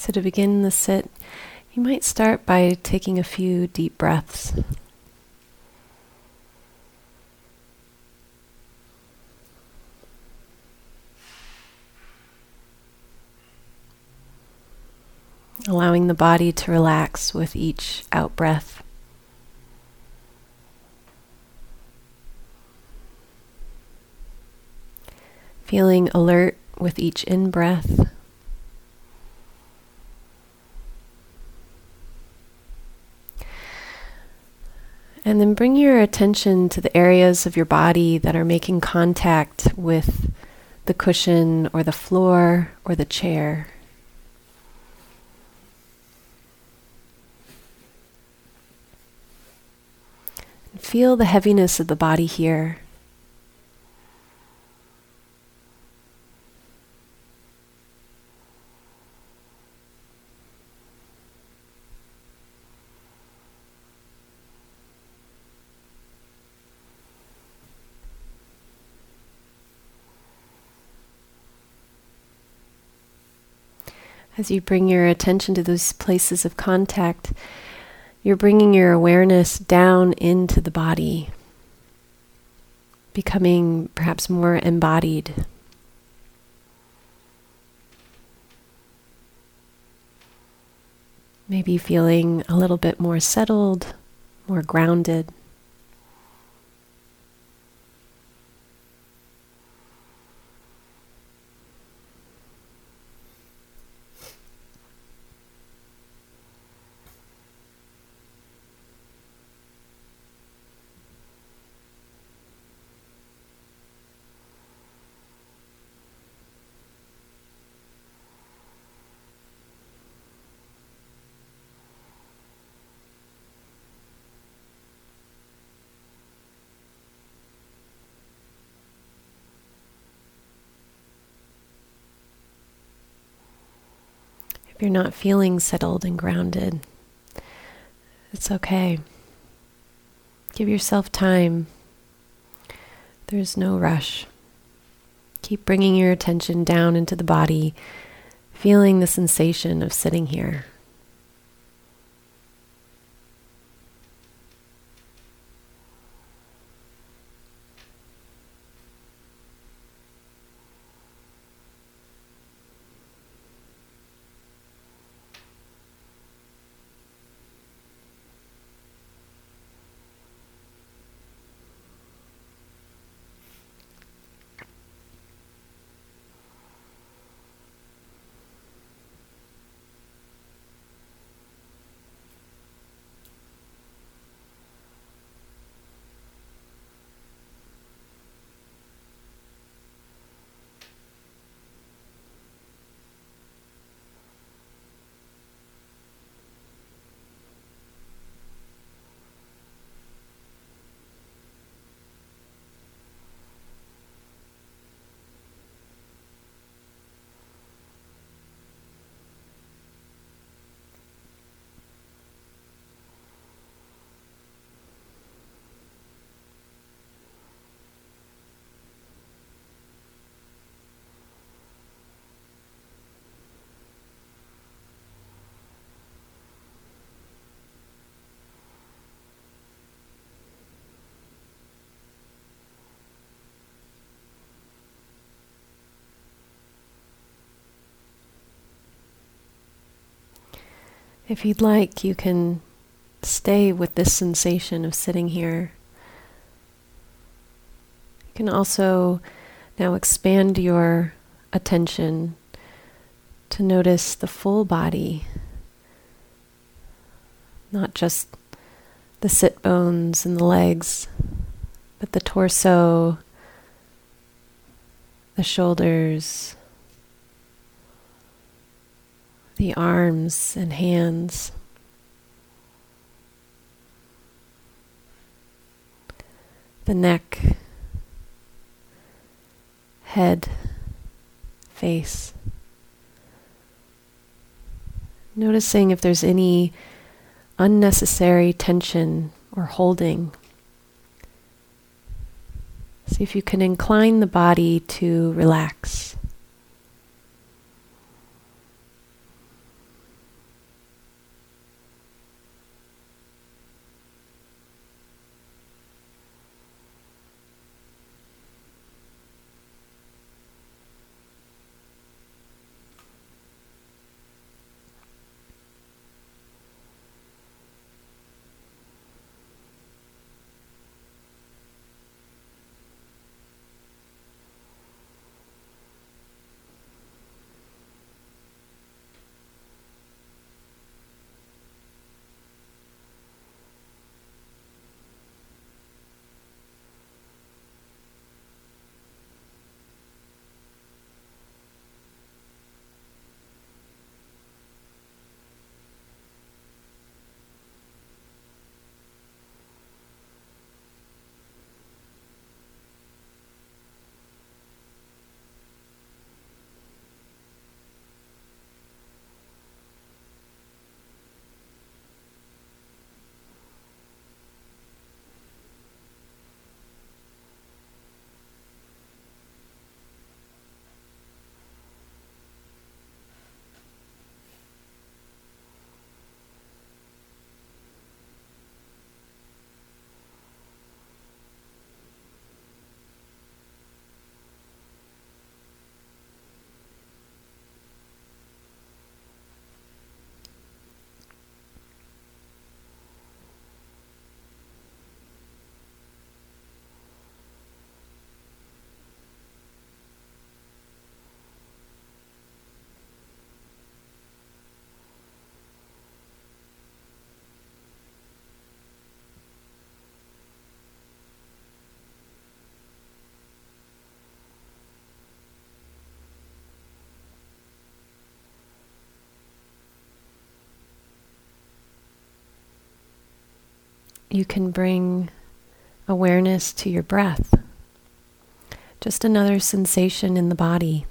So, to begin the sit, you might start by taking a few deep breaths. Allowing the body to relax with each out breath. Feeling alert with each in breath. And then bring your attention to the areas of your body that are making contact with the cushion or the floor or the chair. Feel the heaviness of the body here. As you bring your attention to those places of contact, you're bringing your awareness down into the body, becoming perhaps more embodied. Maybe feeling a little bit more settled, more grounded. You're not feeling settled and grounded, it's okay. Give yourself time. There's no rush. Keep bringing your attention down into the body, feeling the sensation of sitting here. If you'd like, you can stay with this sensation of sitting here. You can also now expand your attention to notice the full body, not just the sit bones and the legs, but the torso, the shoulders, the arms and hands. The neck, head, face. Noticing if there's any unnecessary tension or holding. See if you can incline the body to relax. You can bring awareness to your breath. Just another sensation in the body.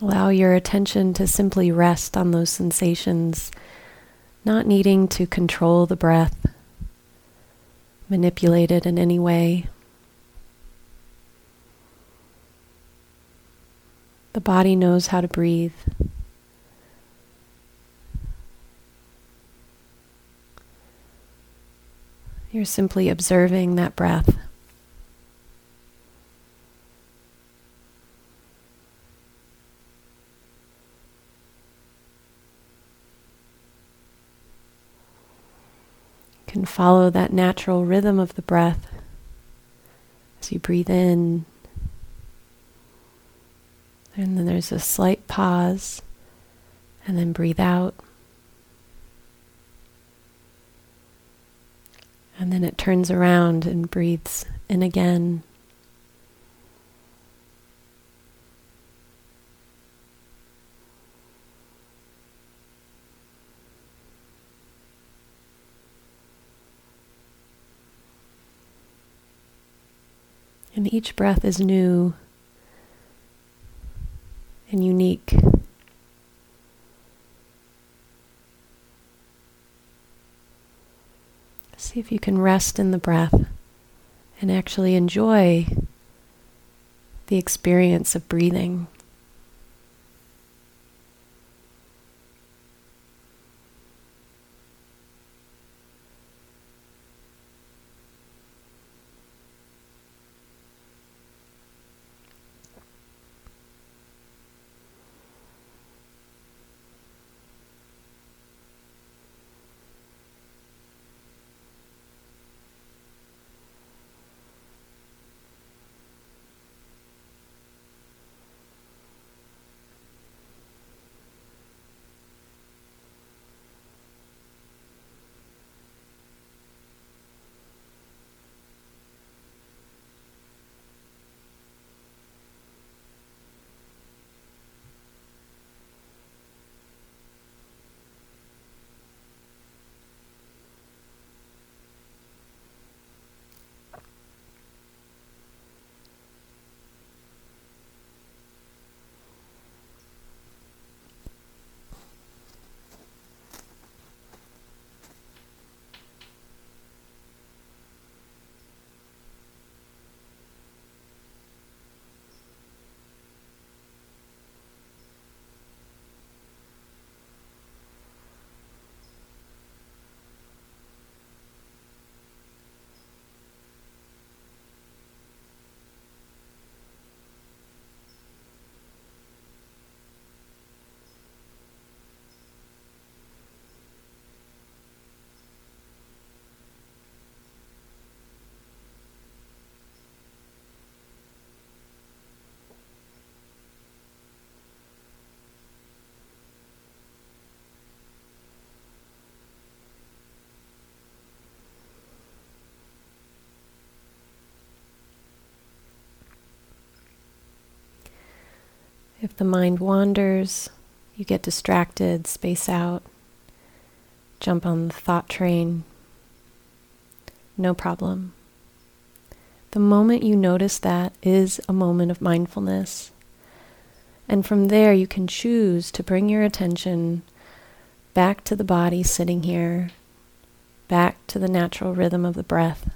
Allow your attention to simply rest on those sensations, not needing to control the breath, manipulate it in any way. The body knows how to breathe. You're simply observing that breath. You can follow that natural rhythm of the breath as you breathe in. And then there's a slight pause, and then breathe out. And then it turns around and breathes in again. And each breath is new and unique. See if you can rest in the breath and actually enjoy the experience of breathing. If the mind wanders, you get distracted, space out, jump on the thought train. No problem. The moment you notice that is a moment of mindfulness. And from there, you can choose to bring your attention back to the body sitting here, back to the natural rhythm of the breath.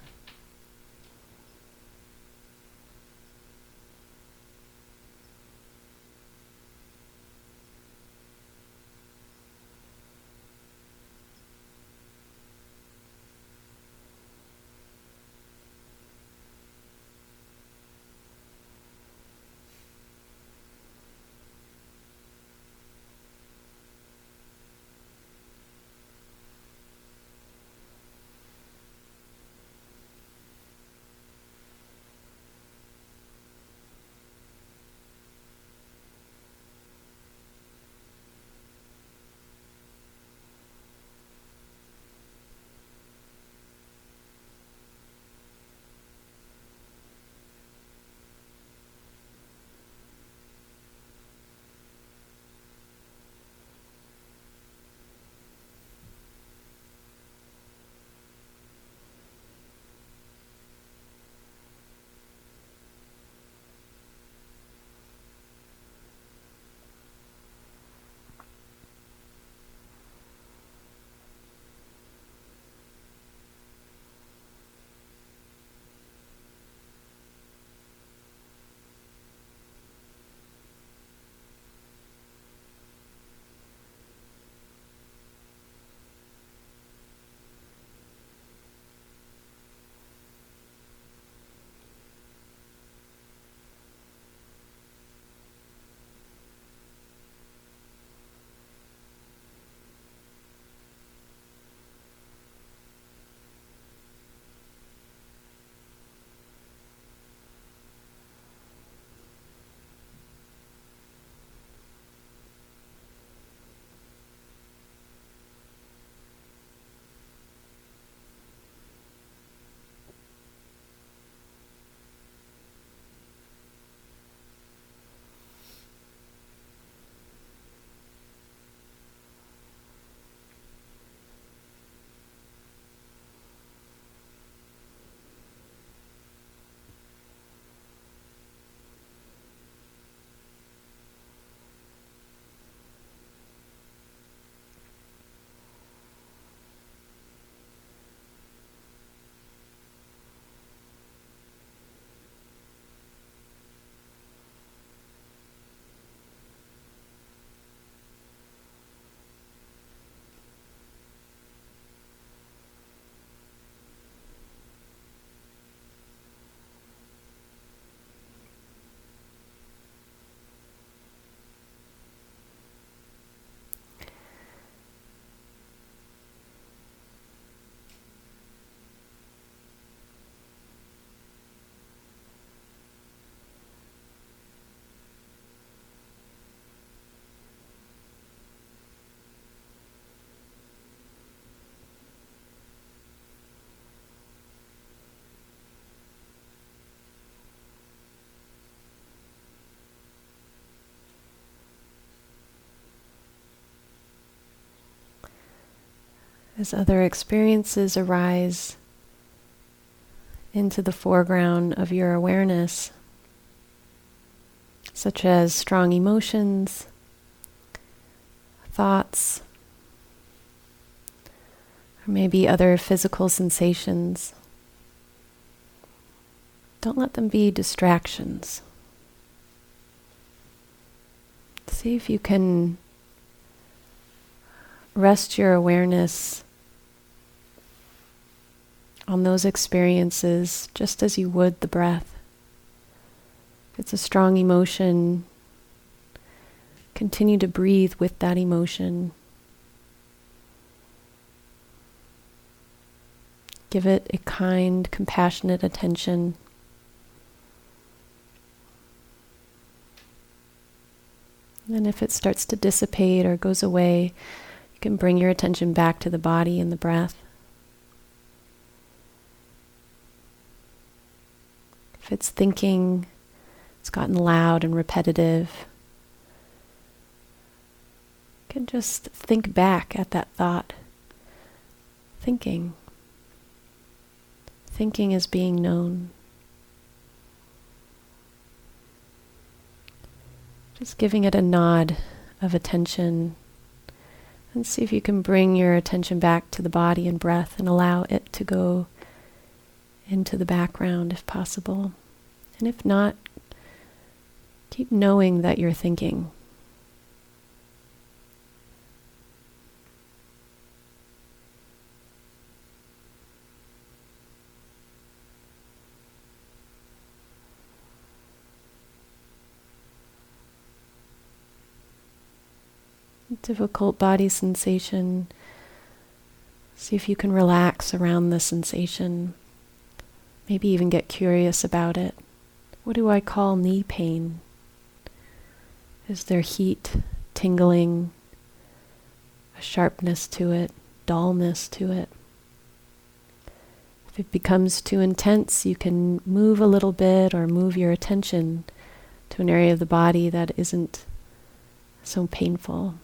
As other experiences arise into the foreground of your awareness, such as strong emotions, thoughts, or maybe other physical sensations. Don't let them be distractions. See if you can rest your awareness on those experiences just as you would the breath. If it's a strong emotion, continue to breathe with that emotion. Give it a kind, compassionate attention. And if it starts to dissipate or goes away, you can bring your attention back to the body and the breath. If it's thinking, it's gotten loud and repetitive, you can just think back at that thought. Thinking. Thinking is being known. Just giving it a nod of attention. And see if you can bring your attention back to the body and breath and allow it to go into the background if possible. And if not, keep knowing that you're thinking. Difficult body sensation. See if you can relax around the sensation. Maybe even get curious about it. What do I call knee pain? Is there heat, tingling, a sharpness to it, dullness to it? If it becomes too intense, you can move a little bit or move your attention to an area of the body that isn't so painful.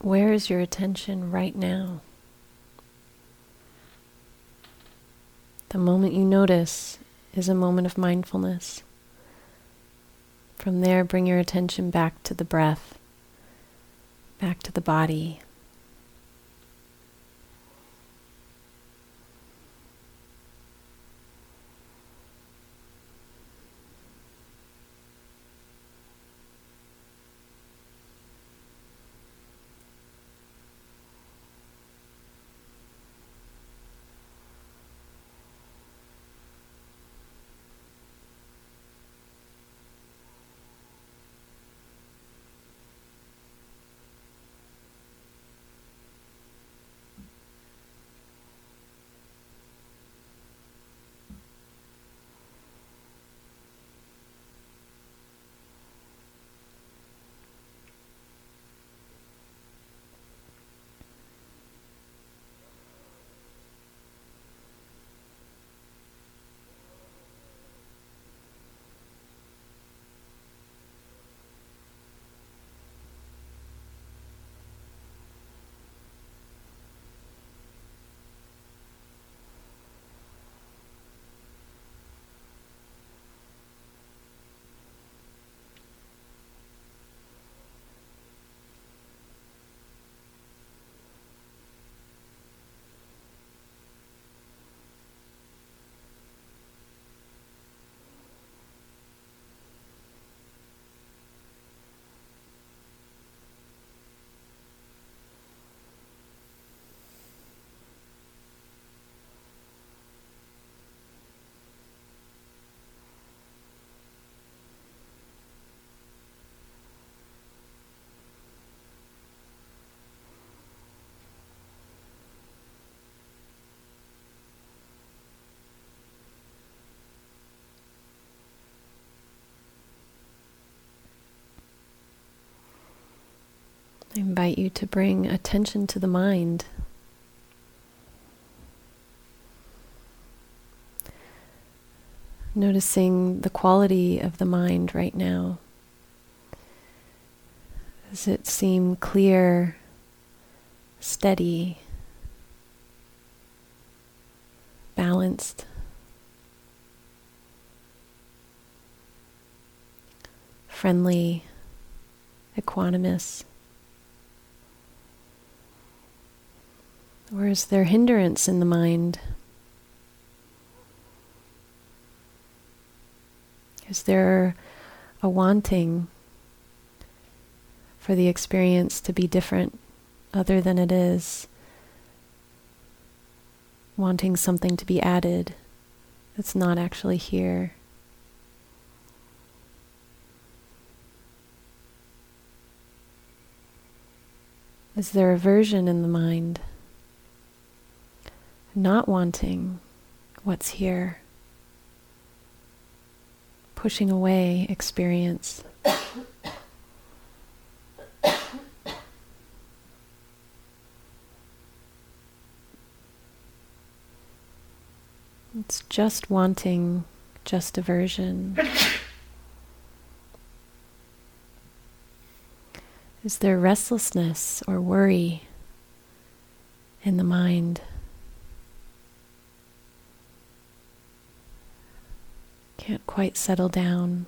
Where is your attention right now? The moment you notice is a moment of mindfulness. From there, bring your attention back to the breath, back to the body. I invite you to bring attention to the mind. Noticing the quality of the mind right now. Does it seem clear, steady, balanced? Friendly, equanimous. Or is there hindrance in the mind? Is there a wanting for the experience to be different other than it is? Wanting something to be added that's not actually here. Is there aversion in the mind? Not wanting what's here, pushing away experience. It's just wanting, just aversion. Is there restlessness or worry in the mind? Can't quite settle down.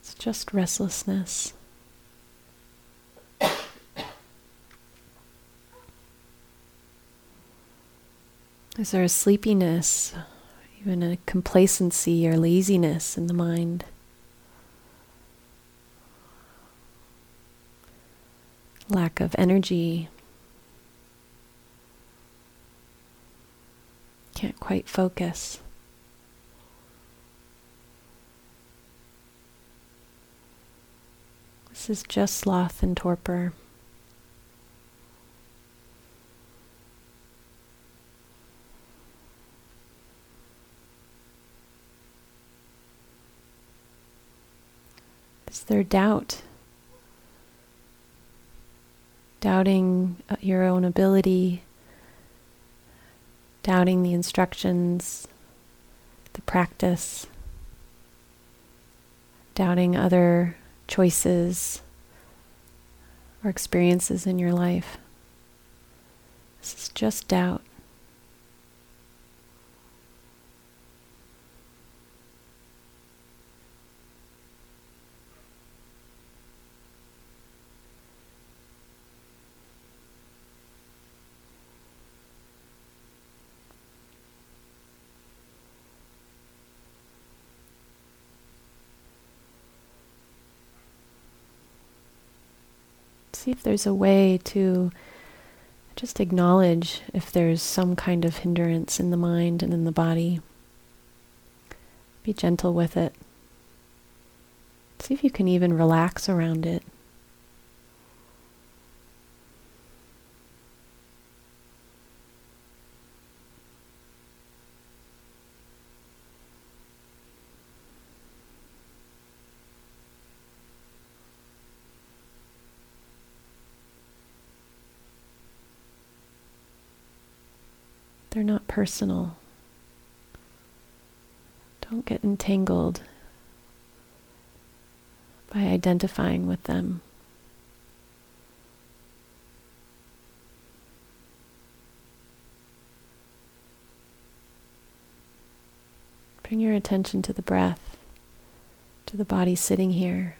It's just restlessness. Is there a sleepiness, even a complacency or laziness in the mind? Lack of energy, can't quite focus. This is just sloth and torpor. Is there doubt? Doubting uh, your own ability doubting the instructions, the practice, doubting other choices, or experiences in your life. This is just doubt. See if there's a way to just acknowledge if there's some kind of hindrance in the mind and in the body. Be gentle with it. See if you can even relax around it. They're not personal. Don't get entangled by identifying with them. Bring your attention to the breath, to the body sitting here.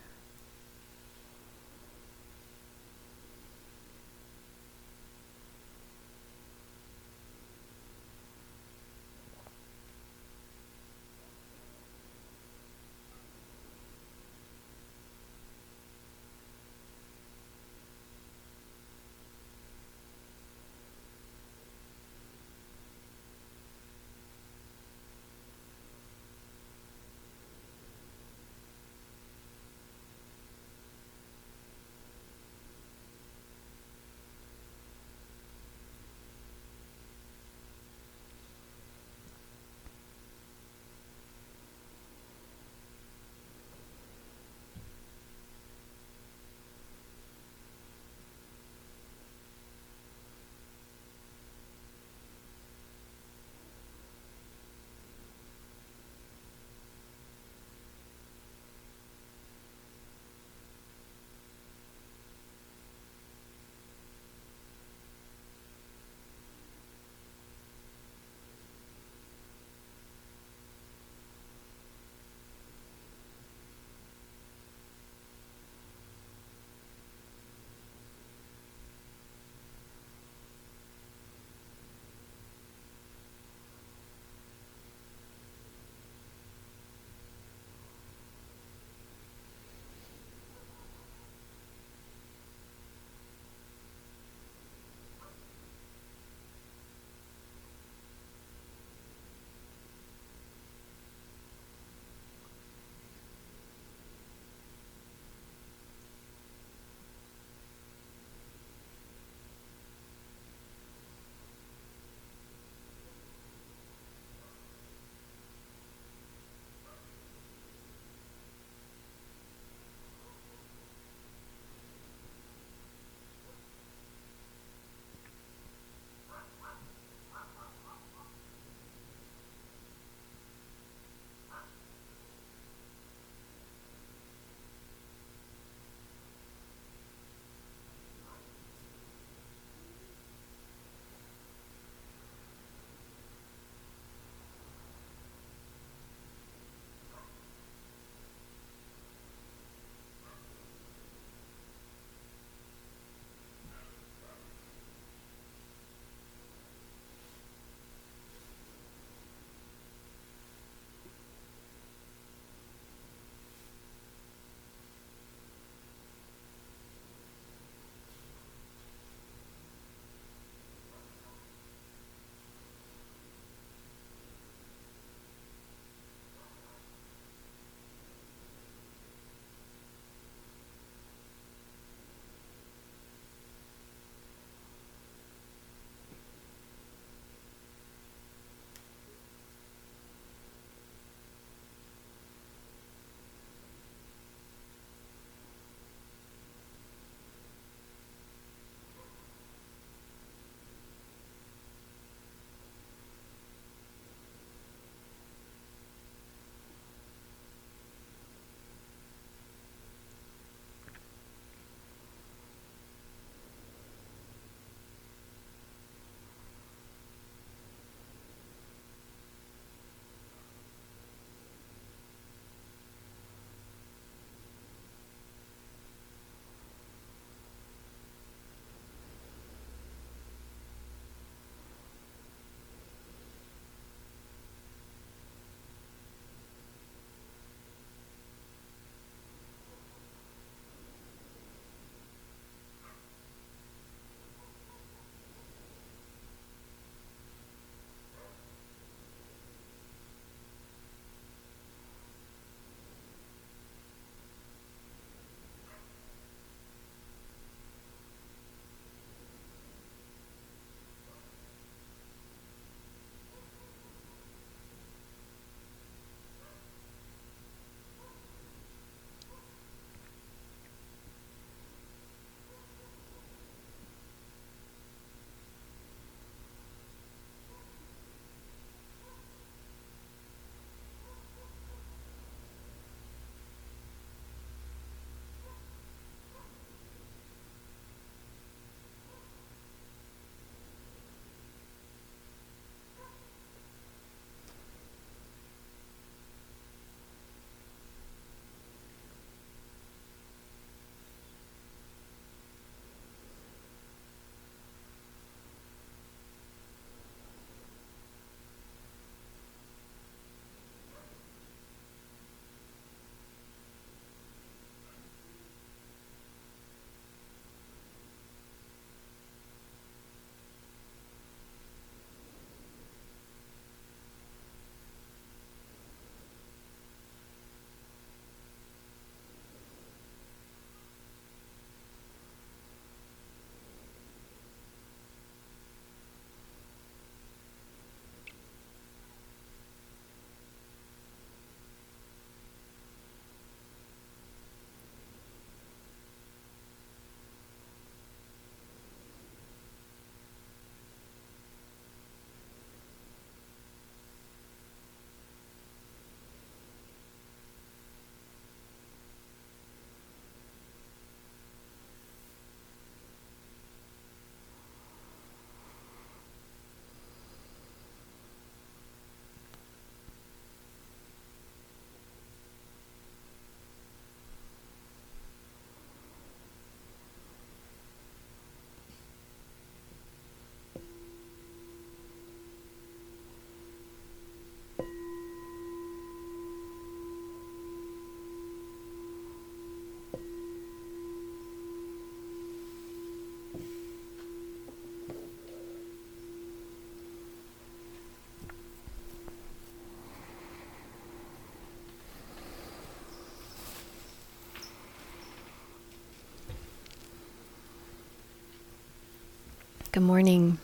Good morning.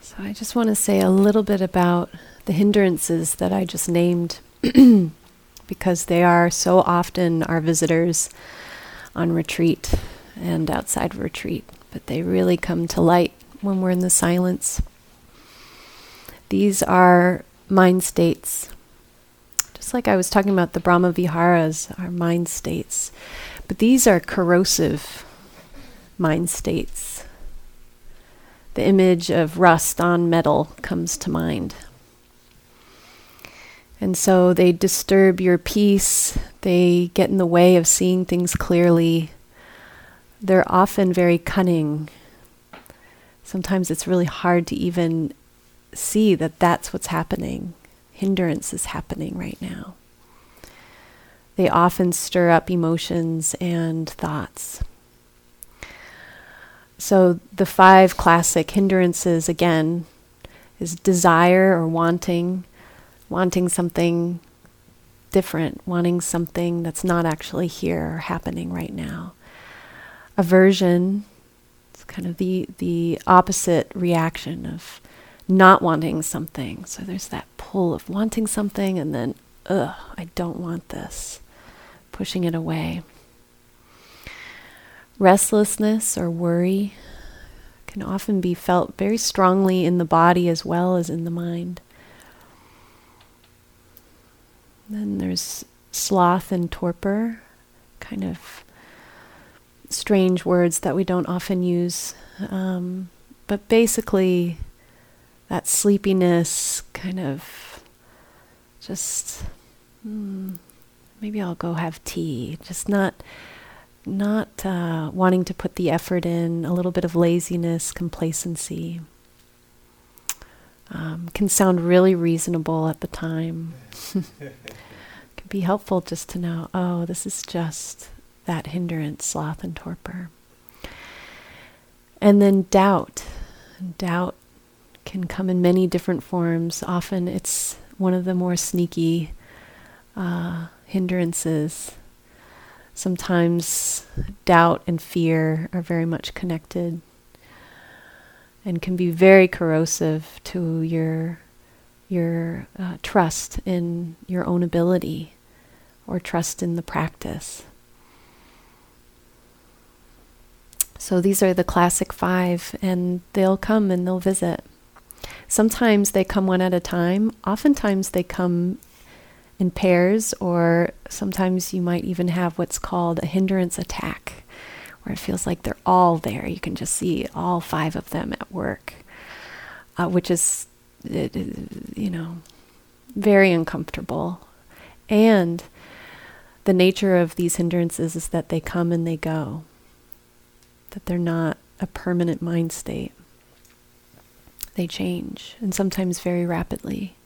So, I just want to say a little bit about the hindrances that I just named because they are so often our visitors on retreat and outside retreat, but they really come to light when we're in the silence. These are mind states. Just like I was talking about the Brahma Viharas, are mind states. But these are corrosive mind states. The image of rust on metal comes to mind. And so they disturb your peace, they get in the way of seeing things clearly. They're often very cunning. Sometimes it's really hard to even see that that's what's happening. Hindrance is happening right now. They often stir up emotions and thoughts. So the five classic hindrances again is desire or wanting, wanting something different, wanting something that's not actually here or happening right now. Aversion, it's kind of the the opposite reaction of not wanting something. So there's that pull of wanting something and then ugh, I don't want this. Pushing it away. Restlessness or worry can often be felt very strongly in the body as well as in the mind. Then there's sloth and torpor, kind of strange words that we don't often use. Um, but basically, that sleepiness, kind of just, mm, maybe I'll go have tea, just not not uh, wanting to put the effort in, a little bit of laziness, complacency. Um, can sound really reasonable at the time. can be helpful just to know, oh, this is just that hindrance, sloth and torpor. And then doubt. Doubt can come in many different forms. Often it's one of the more sneaky uh, hindrances Sometimes doubt and fear are very much connected and can be very corrosive to your your uh, trust in your own ability or trust in the practice. So these are the classic five, and they'll come and they'll visit. Sometimes they come one at a time. Oftentimes they come in pairs, or sometimes you might even have what's called a hindrance attack, where it feels like they're all there. You can just see all five of them at work, uh, which is, you know, very uncomfortable. And the nature of these hindrances is that they come and they go, that they're not a permanent mind state. They change, and sometimes very rapidly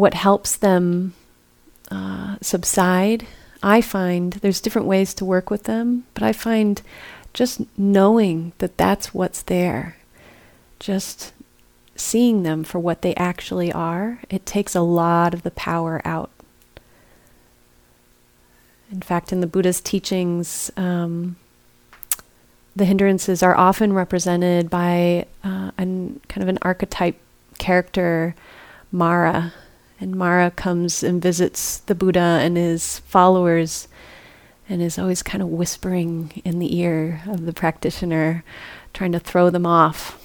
what helps them uh, subside. I find there's different ways to work with them, but I find just knowing that that's what's there, just seeing them for what they actually are, it takes a lot of the power out. In fact, in the Buddha's teachings, um, the hindrances are often represented by uh, an kind of an archetype character, Mara, and Mara comes and visits the Buddha and his followers and is always kind of whispering in the ear of the practitioner, trying to throw them off.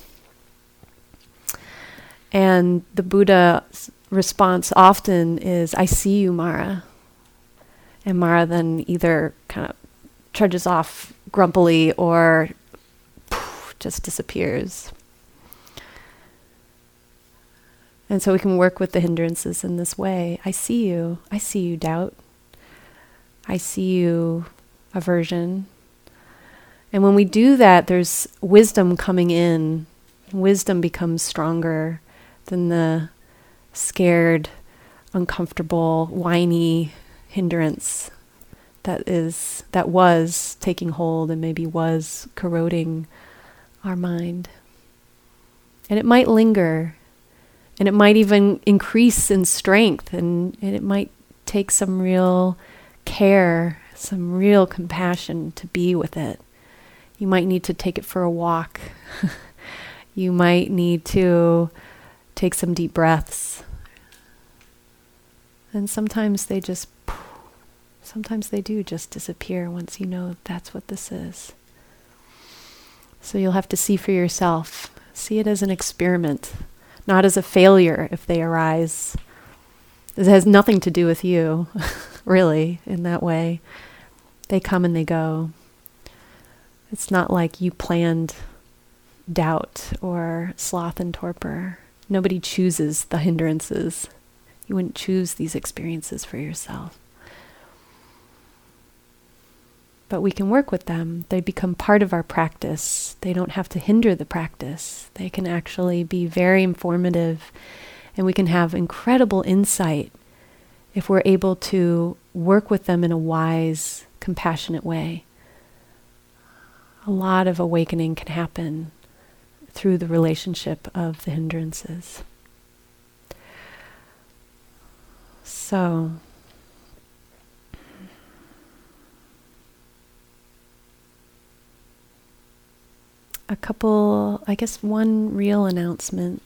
And the Buddha's response often is, I see you, Mara. And Mara then either kind of trudges off grumpily or poof, just disappears. And so we can work with the hindrances in this way. I see you. I see you, doubt. I see you, aversion. And when we do that, there's wisdom coming in. Wisdom becomes stronger than the scared, uncomfortable, whiny hindrance that is that was taking hold and maybe was corroding our mind. And it might linger and it might even increase in strength and, and it might take some real care, some real compassion to be with it You might need to take it for a walk. you might need to take some deep breaths. And sometimes they just, sometimes they do just disappear once you know that's what this is. So you'll have to see for yourself. See it as an experiment, not as a failure if they arise. It has nothing to do with you, really, in that way. They come and they go. It's not like you planned doubt or sloth and torpor. Nobody chooses the hindrances. You wouldn't choose these experiences for yourself. But we can work with them. They become part of our practice. They don't have to hinder the practice. They can actually be very informative, and we can have incredible insight if we're able to work with them in a wise, compassionate way. A lot of awakening can happen through the relationship of the hindrances. So, a couple, I guess, one real announcement.